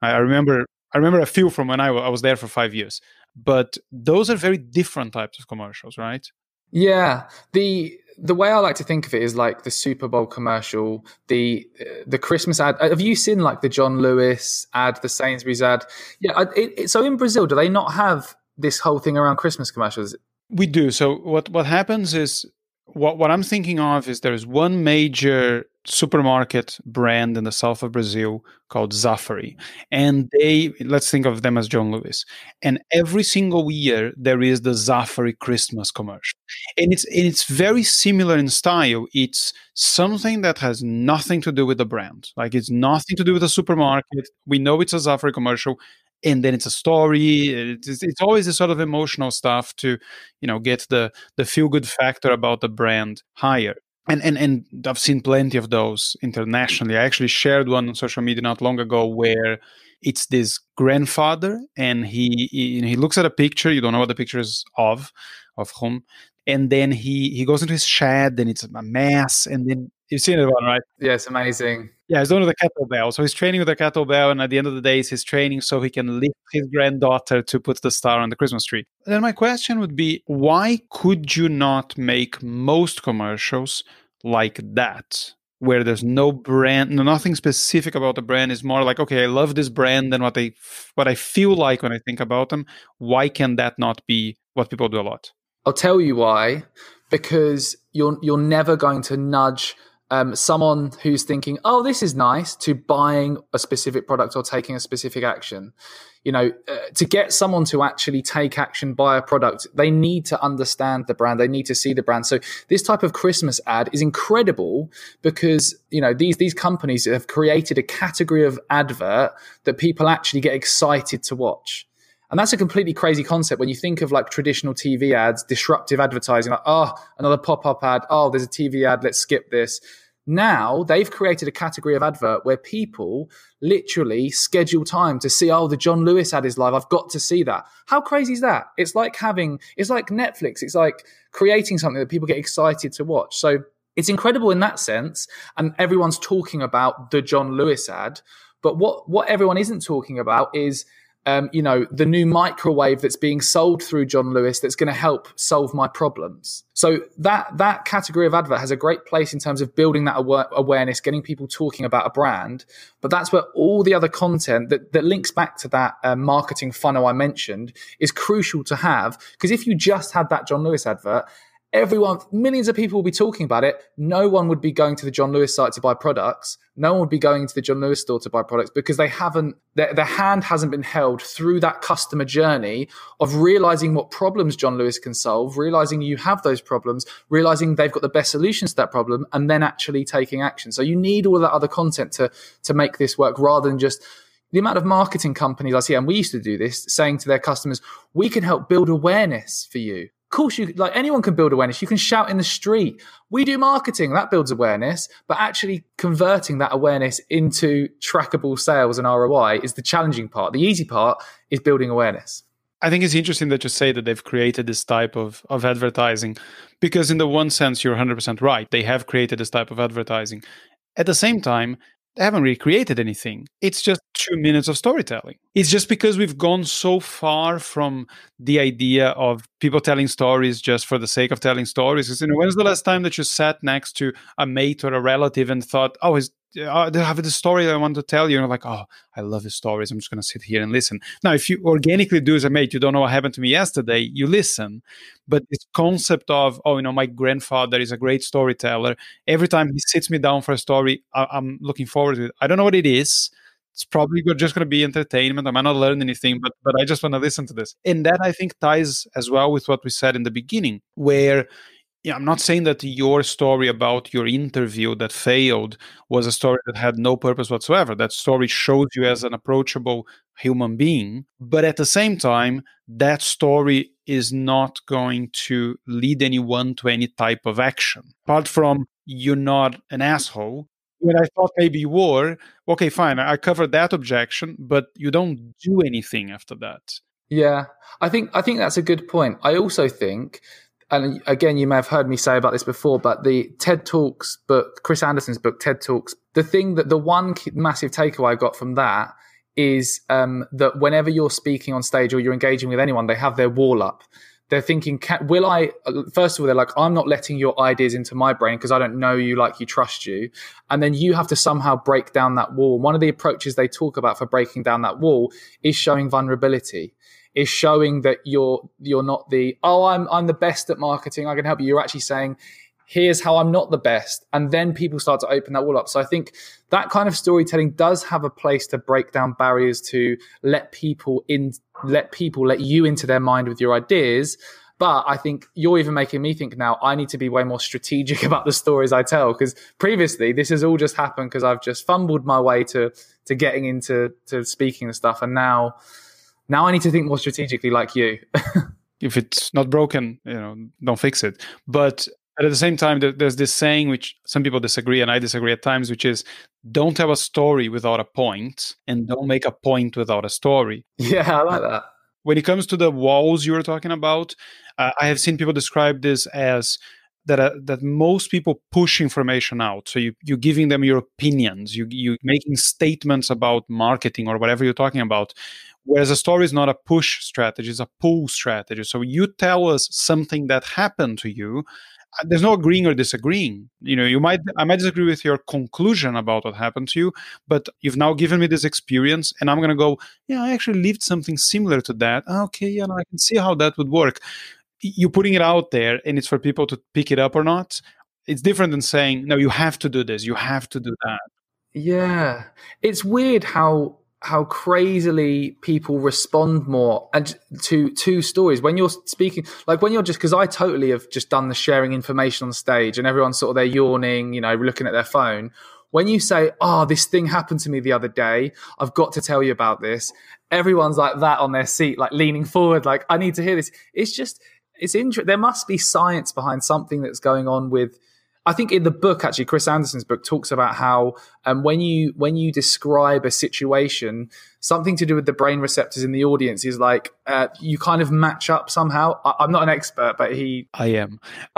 I, remember I remember a few from when I, I was there for five years. But those are very different types of commercials, right? Yeah, the the way I like to think of it is like the Super Bowl commercial, the the Christmas ad. Have you seen like the John Lewis ad, the Sainsbury's ad? Yeah. It, it, so in Brazil, do they not have this whole thing around Christmas commercials? We do. So what what happens is what what I'm thinking of is there's one major supermarket brand in the south of Brazil called Zaffari. And they, let's think of them as John Lewis. And every single year there is the Zaffari Christmas commercial. And it's and it's very similar in style. It's something that has nothing to do with the brand. Like it's nothing to do with the supermarket. We know it's a Zaffari commercial and then it's a story it's, it's always this sort of emotional stuff to you know get the the feel good factor about the brand higher and, and and I've seen plenty of those internationally. I actually shared one on social media not long ago where it's this grandfather and he he, he looks at a picture. You don't know what the picture is of, of whom, and then he he goes into his shed and it's a mess. And then you've seen it one, right? Yeah, it's amazing. Yeah, he's doing the kettlebell. So he's training with a kettlebell, and at the end of the day, he's training so he can lift his granddaughter to put the star on the Christmas tree. Then my question would be, why could you not make most commercials like that? Where there's no brand, nothing specific about the brand. is more like, okay, I love this brand, and what they, what I feel like when I think about them. Why can that not be what people do a lot? I'll tell you why. Because you're you're never going to nudge um, someone who's thinking, "Oh, this is nice," to buying a specific product or taking a specific action. You know, uh, to get someone to actually take action, buy a product, they need to understand the brand. They need to see the brand. So this type of Christmas ad is incredible because you know these these companies have created a category of advert that people actually get excited to watch. And that's a completely crazy concept when you think of like traditional TV ads, disruptive advertising, like, oh, another pop up ad. Oh, there's a TV ad. Let's skip this. Now they've created a category of advert where people literally schedule time to see, oh, the John Lewis ad is live. I've got to see that. How crazy is that? It's like having, it's like Netflix. It's like creating something that people get excited to watch. So it's incredible in that sense. And everyone's talking about the John Lewis ad. But what, what everyone isn't talking about is um, you know, the new microwave that's being sold through John Lewis that's going to help solve my problems. So that that category of advert has a great place in terms of building that aware- awareness, getting people talking about a brand. But that's where all the other content that, that links back to that uh, marketing funnel I mentioned is crucial to have. Because if you just had that John Lewis advert, everyone, millions of people will be talking about it. No one would be going to the John Lewis site to buy products. No one would be going to the John Lewis store to buy products because they haven't, their, their hand hasn't been held through that customer journey of realizing what problems John Lewis can solve, realizing you have those problems, realizing they've got the best solutions to that problem, and then actually taking action. So you need all that other content to, to make this work rather than just, the amount of marketing companies I see, and we used to do this, saying to their customers, we can help build awareness for you. Course, you like anyone can build awareness. You can shout in the street. We do marketing that builds awareness, but actually converting that awareness into trackable sales and ROI is the challenging part. The easy part is building awareness. I think it's interesting that you say that they've created this type of, of advertising because, in the one sense, you're 100% right. They have created this type of advertising. At the same time, they haven't really created anything. It's just two minutes of storytelling. It's just because we've gone so far from the idea of people telling stories just for the sake of telling stories. Because, you know, when's the last time that you sat next to a mate or a relative and thought, oh, is uh, they have this story I want to tell you. And like, oh, I love his stories. I'm just going to sit here and listen. Now, if you organically do as a mate, you don't know what happened to me yesterday, you listen. But this concept of, oh, you know, my grandfather is a great storyteller. Every time he sits me down for a story, I- am looking forward to it. I don't know what it is. It's probably just going to be entertainment. I might not learn anything, but but I just want to listen to this. And that I think ties as well with what we said in the beginning, where yeah, I'm not saying that your story about your interview that failed was a story that had no purpose whatsoever. That story shows you as an approachable human being. But at the same time, that story is not going to lead anyone to any type of action. Apart from you're not an asshole. When I thought maybe war, okay, fine, I covered that objection, but you don't do anything after that. Yeah, I think I think that's a good point. I also think, and again, you may have heard me say about this before, but the TED Talks book, Chris Anderson's book, TED Talks, the thing that the one massive takeaway I got from that is um, that whenever you're speaking on stage or you're engaging with anyone, they have their wall up. They're thinking, will I? First of all, they're like, I'm not letting your ideas into my brain because I don't know you like you trust you. And then you have to somehow break down that wall. One of the approaches they talk about for breaking down that wall is showing vulnerability is showing that you're you're not the oh I'm I'm the best at marketing I can help you you're actually saying here's how I'm not the best. And then people start to open that wall up. So I think that kind of storytelling does have a place to break down barriers to let people in let people let you into their mind with your ideas. But I think you're even making me think now I need to be way more strategic about the stories I tell. Because previously this has all just happened because I've just fumbled my way to to getting into to speaking and stuff. And now now I need to think more strategically like you. if it's not broken, you know, don't fix it. But at the same time, there's this saying which some people disagree, and I disagree at times, which is don't have a story without a point, and don't make a point without a story. Yeah, I like that. When it comes to the walls you were talking about, uh, I have seen people describe this as that uh, that most people push information out. So you you're giving them your opinions, you you making statements about marketing or whatever you're talking about, Whereas a story is not a push strategy, it's a pull strategy. So you tell us something that happened to you. Uh, there's no agreeing or disagreeing. You know, you might I might disagree with your conclusion about what happened to you, but you've now given me this experience, and I'm gonna go, yeah, I actually lived something similar to that. Ah, okay, yeah, no, I can see how that would work. You're putting it out there, and it's for people to pick it up or not. It's different than saying, no, you have to do this, you have to do that. Yeah, it's weird how how crazily people respond more and to to stories when you're speaking like when you're just because i totally have just done the sharing information on stage and everyone's sort of there yawning you know looking at their phone when you say oh this thing happened to me the other day i've got to tell you about this everyone's like that on their seat like leaning forward like i need to hear this it's just it's interesting there must be science behind something that's going on with I think in the book, actually, Chris Anderson's book talks about how um, when you when you describe a situation, something to do with the brain receptors in the audience is like uh, you kind of match up somehow. I, am not an expert, but he. I am.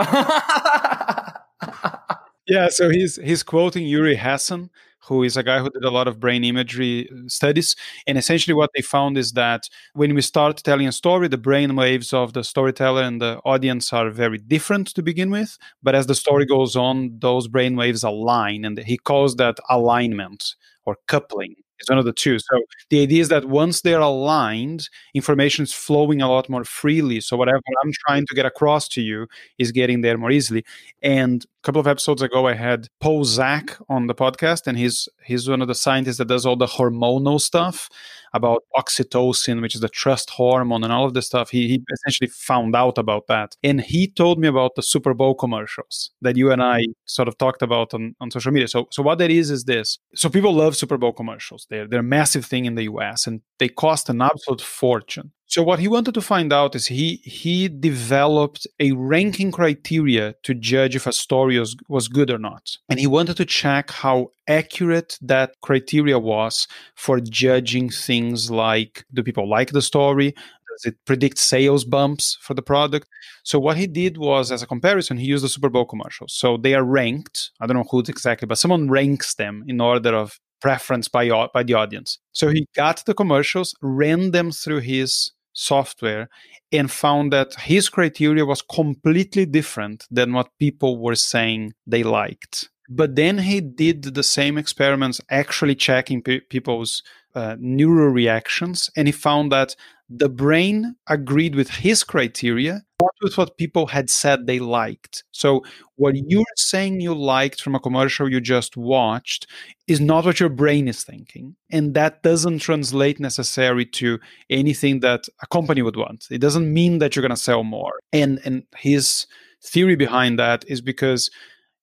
yeah, so he's he's quoting Uri Hasson, who is a guy who did a lot of brain imagery uh, studies. And essentially, what they found is that when we start telling a story, the brain waves of the storyteller and the audience are very different to begin with. But as the story goes on, those brain waves align. And he calls that alignment or coupling. It's one of the two. So the idea is that once they're aligned, information is flowing a lot more freely. So whatever I'm trying to get across to you is getting there more easily. And couple of episodes ago, I had Paul Zak on the podcast, and he's he's one of the scientists that does all the hormonal stuff about oxytocin, which is the trust hormone, and all of this stuff. He, he essentially found out about that. And he told me about the Super Bowl commercials that you and I mm-hmm. sort of talked about on, on social media. So, so what that is is this. So people love Super Bowl commercials. They're, they're a massive thing in the US and they cost an absolute fortune. So what he wanted to find out is he he developed a ranking criteria to judge if a story was, was good or not. And he wanted to check how accurate that criteria was for judging things like do people like the story? Does it predict sales bumps for the product? So what he did was as a comparison, he used the Super Bowl commercials. So they are ranked. I don't know who exactly, but someone ranks them in order of preference by by the audience. So he got the commercials, ran them through his software and found that his criteria was completely different than what people were saying they liked. But then he did the same experiments, actually checking pe- people's uh, neural reactions, and he found that the brain agreed with his criteria, not with what people had said they liked. So, what mm-hmm. you're saying you liked from a commercial you just watched is not what your brain is thinking. And that doesn't translate necessarily to anything that a company would want. It doesn't mean that you're going to sell more. And, and his theory behind that is because,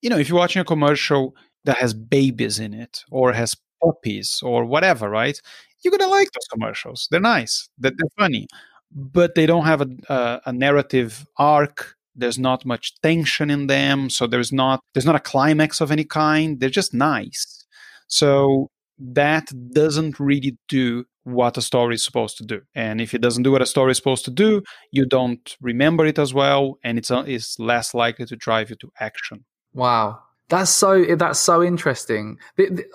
you know, if you're watching a commercial that has babies in it or has puppies or whatever, right? You're gonna like those commercials. They're nice. They're, they're funny, but they don't have a, a, a narrative arc. there's not much tension in them so there's not there's not a climax of any kind they're just nice so that doesn't really do what a story is supposed to do. And if it doesn't do what a story is supposed to do, you don't remember it as well, and it's, uh, it's less likely to drive you to action. Wow. That's so that's so interesting.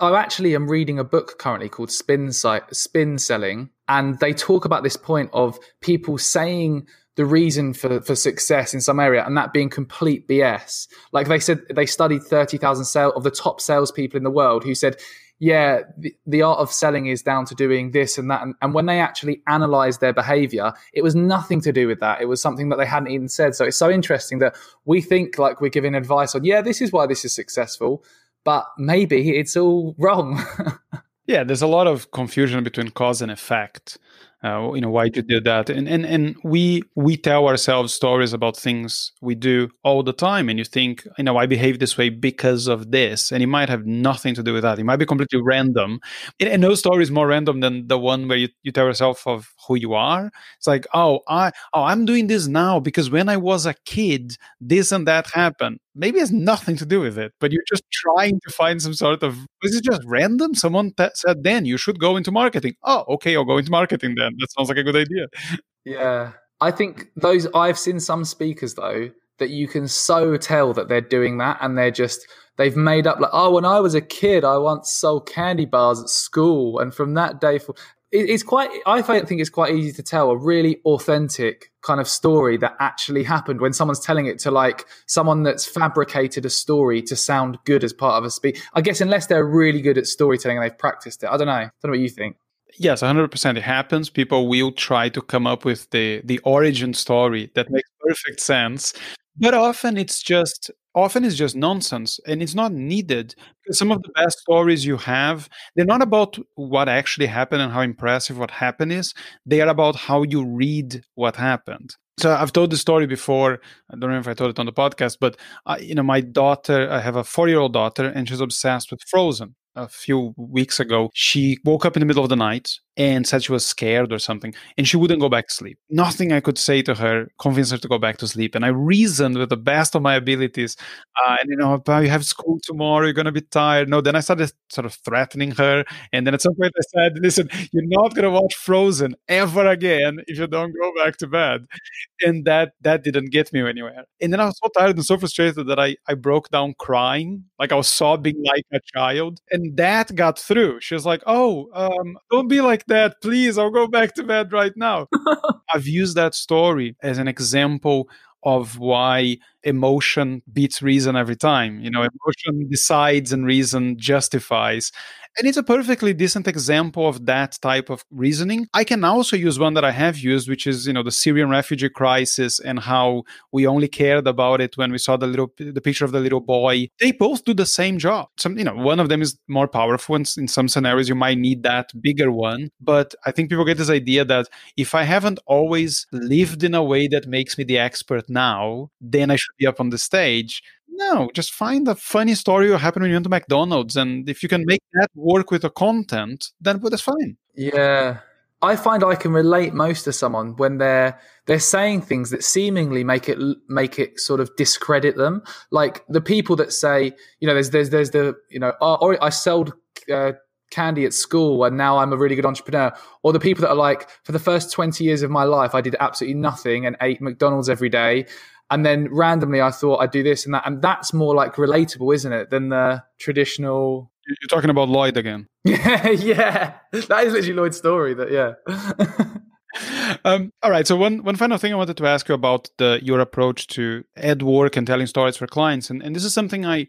I actually am reading a book currently called Spin Spin Selling, and they talk about this point of people saying the reason for, for success in some area and that being complete BS. Like they said, they studied 30,000 sale of the top salespeople in the world who said, yeah, the, the, art of selling is down to doing this and that. And, and when they actually analyzed their behavior, it was nothing to do with that. It was something that they hadn't even said. So it's so interesting that we think like we're giving advice on, yeah, this is why this is successful, but maybe it's all wrong. yeah, there's a lot of confusion between cause and effect uh, you know why you did that. And, and and we we tell ourselves stories about things we do all the time and you think you know i behave this way because of this and it might have nothing to do with that. It might be completely random. And, and no story is more random than the one where you, you tell yourself of who you are it's like oh i oh i'm doing this now because when i was a kid this and that happened maybe has nothing to do with it, but you're just trying to find some sort of. Is it just random? Someone t- said, then you should go into marketing. Oh, okay, I'll go into marketing then. That sounds like a good idea. Yeah. I think those, I've seen some speakers though, that you can so tell that they're doing that and they're just, they've made up like, oh, when I was a kid, I once sold candy bars at school. And from that day, for, it's quite i think it's quite easy to tell a really authentic kind of story that actually happened when someone's telling it to like someone that's fabricated a story to sound good as part of a speech. I guess unless they're really good at storytelling and they've practiced it. I don't know. I don't know what you think. Yes 100% it happens. People will try to come up with the the origin story that makes perfect sense but often it's just often it's just nonsense and it's not needed some of the best stories you have they're not about what actually happened and how impressive what happened is they are about how you read what happened. So i've told the story before i don't know if i told it on the podcast but uh, you know my daughter i have a four year old daughter and she's obsessed with frozen. A few weeks ago, she woke up in the middle of the night and said she was scared or something, and she wouldn't go back to sleep. Nothing I could say to her convinced her to go back to sleep. And I reasoned with the best of my abilities, uh, and you know, you have school tomorrow, you're gonna be tired. No, then I started sort of threatening her, and then at some point I said, "Listen, you're not gonna watch Frozen ever again if you don't go back to bed." And that that didn't get me anywhere. And then I was so tired and so frustrated that I I broke down crying, like I was sobbing like a child, and and that got through. She was like, "Oh, um, don't be like that, please. I'll go back to bed right now." I've used that story as an example of why emotion beats reason every time. You know, emotion decides and reason justifies. And it's a perfectly decent example of that type of reasoning. I can also use one that I have used, which is, you know, the Syrian refugee crisis and how we only cared about it when we saw the little the picture of the little boy. They both do the same job. Some, you know, one of them is more powerful and in some scenarios you might need that bigger one. But I think people get this idea that if I haven't always lived in a way that makes me the expert now, then I should be up on the stage. No, just find a funny story that happened when you went to McDonald's, and if you can make that work with the content, then that's fine. Yeah, I find I can relate most to someone when they're they're saying things that seemingly make it make it sort of discredit them. Like the people that say, you know, there's there's there's the you know, oh, or I sold. Uh, candy at school and now I'm a really good entrepreneur. Or the people that are like, for the first 20 years of my life, I did absolutely nothing and ate McDonald's every day and then randomly I thought I'd do this and that, and that's more like relatable, isn't it, than the traditional. You're talking about Lloyd again. yeah, yeah, that is literally Lloyd's story. That yeah. um, all right. So one one final thing I wanted to ask you about the your approach to ad work and telling stories for clients, and and this is something I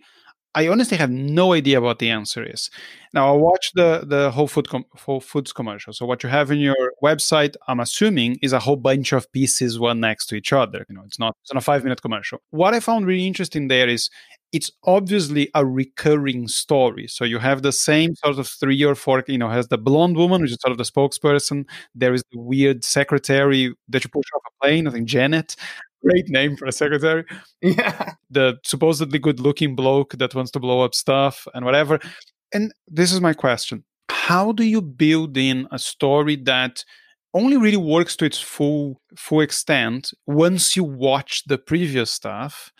I honestly have no idea what the answer is. Now I watched the the Whole Food com- Whole Foods commercial. So what you have in your website, I'm assuming, is a whole bunch of pieces one next to each other. You know, it's not it's not a five minute commercial. What I found really interesting there is it's obviously a recurring story. So you have the same sort of three or four, you know, has the blonde woman, which is sort of the spokesperson. There is the weird secretary that you push off a plane, I think Janet great name for a secretary. Yeah. The supposedly good looking bloke that wants to blow up stuff and whatever. And this is my question How do you build in a story that only really works to its full full extent once you watch the previous stuff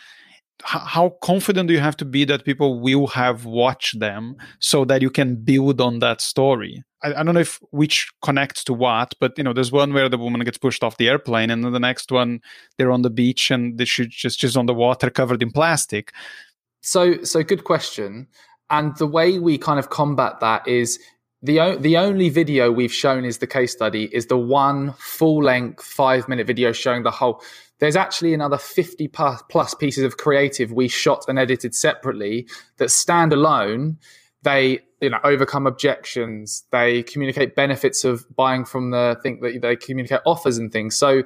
how confident do you have to be that people will have watched them so that you can build on that story? I, I, don't know if which connects to what but you know there's one where the woman gets pushed off the airplane and then the next one they're on the beach and they should just just on the water covered in plastic. So so good question. And the way we kind of combat that is the the only video we've shown is the case study is the one full length five minute video showing the whole there's actually another 50 plus pieces of creative we shot and edited separately that stand alone they you know overcome objections. They communicate benefits of buying from the thing that they communicate offers and things. So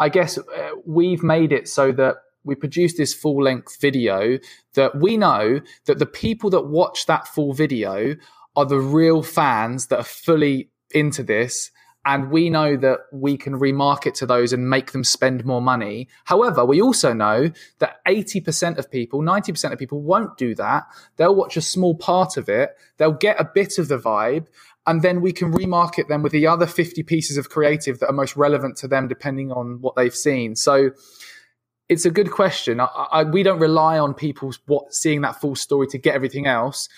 i guess uh, we've made it so that we produce this full length video that we know that the people that watch that full video are the real fans that are fully into this and we know that we can remarket to those and make them spend more money. However, we also know that 80% of people, 90% of people won't do that. They'll watch a small part of it. They'll get a bit of the vibe and then we can remarket them with the other 50 pieces of creative that are most relevant to them depending on what they've seen. So it's a good question. I, I, we don't rely on people what, seeing that full story to get everything else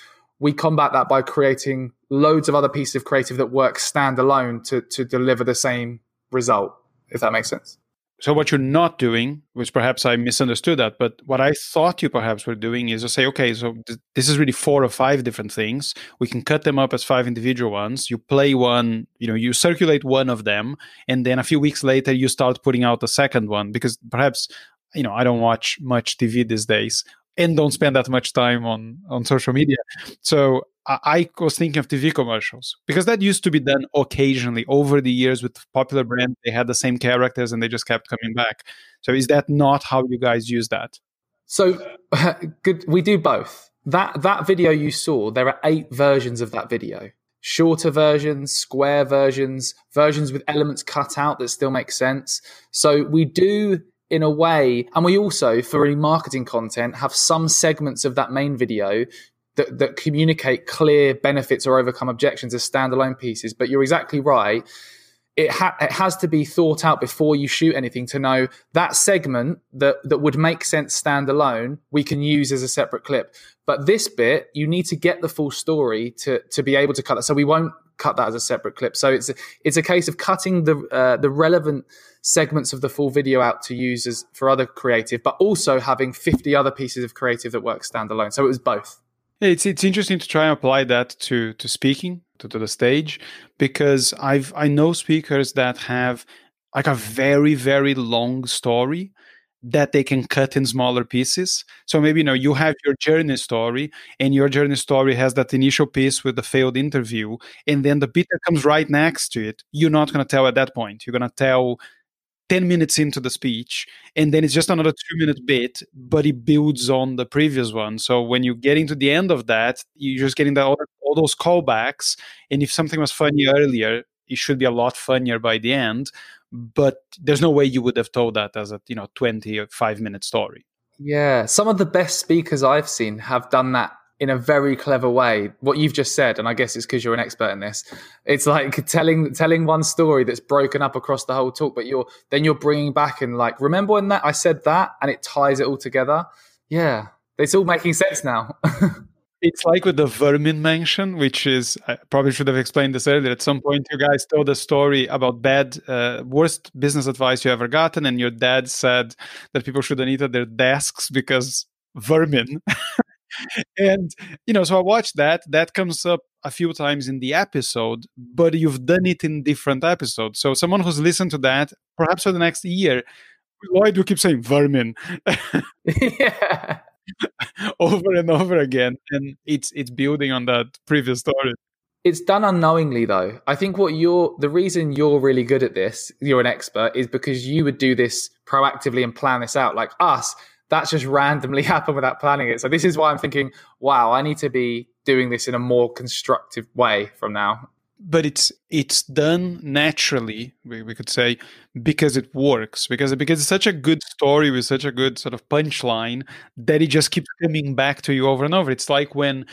we combat that by creating loads of other pieces of creative that work standalone to to deliver the same result if that makes sense. So what you're not doing which perhaps i misunderstood that but what i thought you perhaps were doing is to say okay so th- this is really four or five different things. We can cut them up as five individual ones. You play one you know you circulate one of them and then a few weeks later you start putting out the second one because perhaps you know i don't watch much tv these days and don't spend that much time on on social media. So I, was thinking of TV commercials because that used to be done occasionally over the years with popular brands. They had the same characters and they just kept coming back. So is that not how you guys use that? So good. We do both. That that video you saw, there are eight versions of that video. Shorter versions, square versions, versions with elements cut out that still make sense. So we do in a way, and we also, for any marketing content, have some segments of that main video that, that communicate clear benefits or overcome objections as standalone pieces. But you're exactly right. It, ha- it has to be thought out before you shoot anything to know that segment that, that would make sense standalone, we can use as a separate clip. But this bit, you need to get the full story to, to be able to cut it. So we won't cut that as a separate clip. So it's a, it's a case of cutting the uh, the relevant segments of the full video out to use as for other creative, but also having 50 other pieces of creative that work standalone. So it was both. It's it's interesting to try and apply that to to speaking to, to the stage because I've I know speakers that have like a very very long story that they can cut in smaller pieces. So maybe you know you have your journey story, and your journey story has that initial piece with the failed interview, and then the bit that comes right next to it, you're not going to tell at that point. You're going to tell 10 minutes into the speech and then it's just another two minute bit but it builds on the previous one. So when you get into the end of that you're just getting that all, all those callbacks and if something was funny earlier it should be a lot funnier by the end but there's no way you would have told that as a you know 25 minute story. Yeah some of the best speakers i've seen have done that in a very clever way what you've just said and i guess it's because you're an expert in this it's like telling telling one story that's broken up across the whole talk but you're then you're bringing back and like remember when that i said that and it ties it all together yeah it's all making sense now It's like with the vermin mention, which is I probably should have explained this earlier. At some point, you guys told a story about bad, uh, worst business advice you ever gotten, and your dad said that people shouldn't eat at their desks because vermin. and you know, so I watched that. That comes up a few times in the episode, but you've done it in different episodes. So someone who's listened to that, perhaps for the next year, why do you keep saying vermin? yeah. over and over again and it's it's building on that previous story it's done unknowingly though i think what you're the reason you're really good at this you're an expert is because you would do this proactively and plan this out like us that's just randomly happened without planning it so this is why i'm thinking wow i need to be doing this in a more constructive way from now but it's it's done naturally we, we could say because it works because because it's such a good story with such a good sort of punchline that it just keeps coming back to you over and over it's like when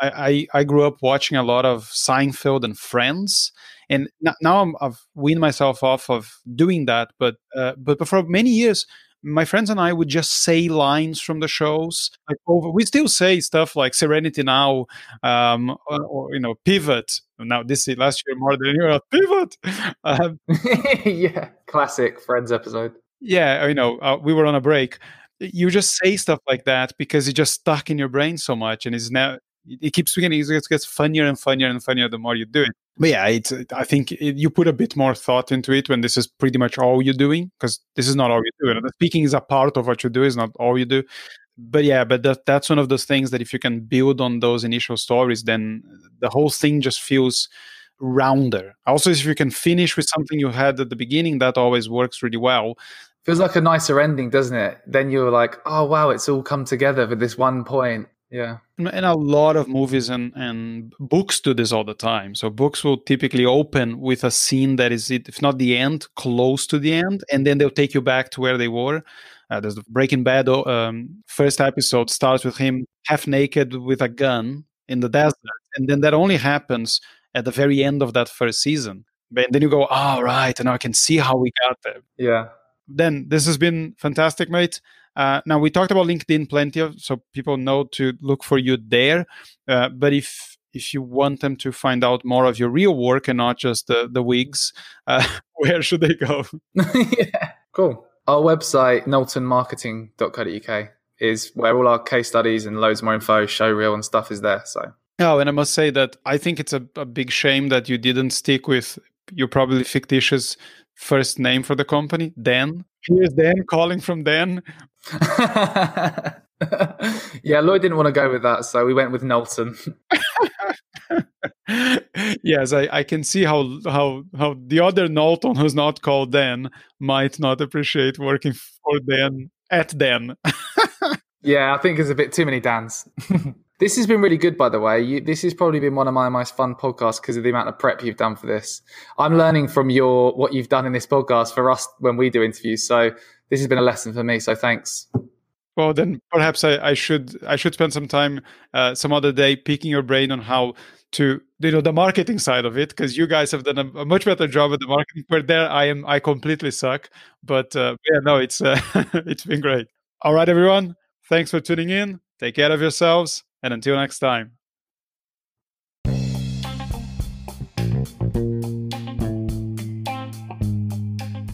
I, I, I grew up watching a lot of Seinfeld and Friends, and now I'm, I've weaned myself off of doing that. But uh, but for many years, my friends and I would just say lines from the shows. Like over, we still say stuff like "Serenity Now," um, or, or, you know, "Pivot." Now this is last year more than you "Pivot." Um, yeah, classic Friends episode. Yeah, you know, uh, we were on a break. You just say stuff like that because it just stuck in your brain so much, and it's now it keeps getting it gets funnier and funnier and funnier the more you do it. But yeah, it's I think it, you put a bit more thought into it when this is pretty much all you're doing because this is not all you do. And speaking is a part of what you do, is not all you do. But yeah, but that that's one of those things that if you can build on those initial stories, then the whole thing just feels rounder. Also, if you can finish with something you had at the beginning, that always works really well. Feels like a nicer ending, doesn't it? Then you're like, oh wow, it's all come together for this one point. Yeah. And a lot of movies and, and books do this all the time. So books will typically open with a scene that is, if not the end, close to the end, and then they'll take you back to where they were. Uh, there's the Breaking Bad um, first episode starts with him half naked with a gun in the desert, and then that only happens at the very end of that first season. But then you go, oh, right, and I can see how we got there. Yeah. Then this has been fantastic, mate. Uh, now we talked about LinkedIn plenty of, so people know to look for you there. Uh, but if if you want them to find out more of your real work and not just the the wigs, uh, where should they go? yeah, cool. Our website knowltonmarketing.co.uk is where all our case studies and loads more info, show reel and stuff is there. So. Oh, and I must say that I think it's a, a big shame that you didn't stick with your probably fictitious first name for the company, Dan. Here's Dan calling from Dan. yeah, Lloyd didn't want to go with that, so we went with Knowlton. yes, I, I can see how how how the other Knowlton who's not called Dan might not appreciate working for Dan at Dan. yeah, I think there's a bit too many Dans. This has been really good, by the way. You, this has probably been one of my most fun podcasts because of the amount of prep you've done for this. I'm learning from your what you've done in this podcast for us when we do interviews. So this has been a lesson for me. So thanks. Well, then perhaps I, I should I should spend some time uh, some other day picking your brain on how to you know the marketing side of it because you guys have done a, a, much better job at the marketing. Where there I am I completely suck. But uh, yeah, no, it's uh, it's been great. All right, everyone. Thanks for tuning in. Take care of yourselves and until next time.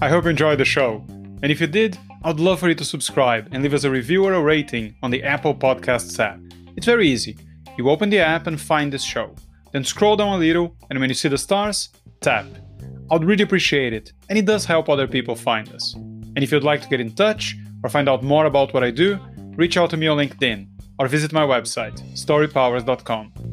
I hope you enjoyed the show. And if you did, I'd love for you to subscribe and leave us a review or a rating on the Apple Podcasts app. It's very easy. You open the app and find this show. Then scroll down a little, and when you see the stars, tap. I'd really appreciate it, and it does help other people find us. And if you'd like to get in touch or find out more about what I do, reach out to me on LinkedIn or visit my website, storypowers.com.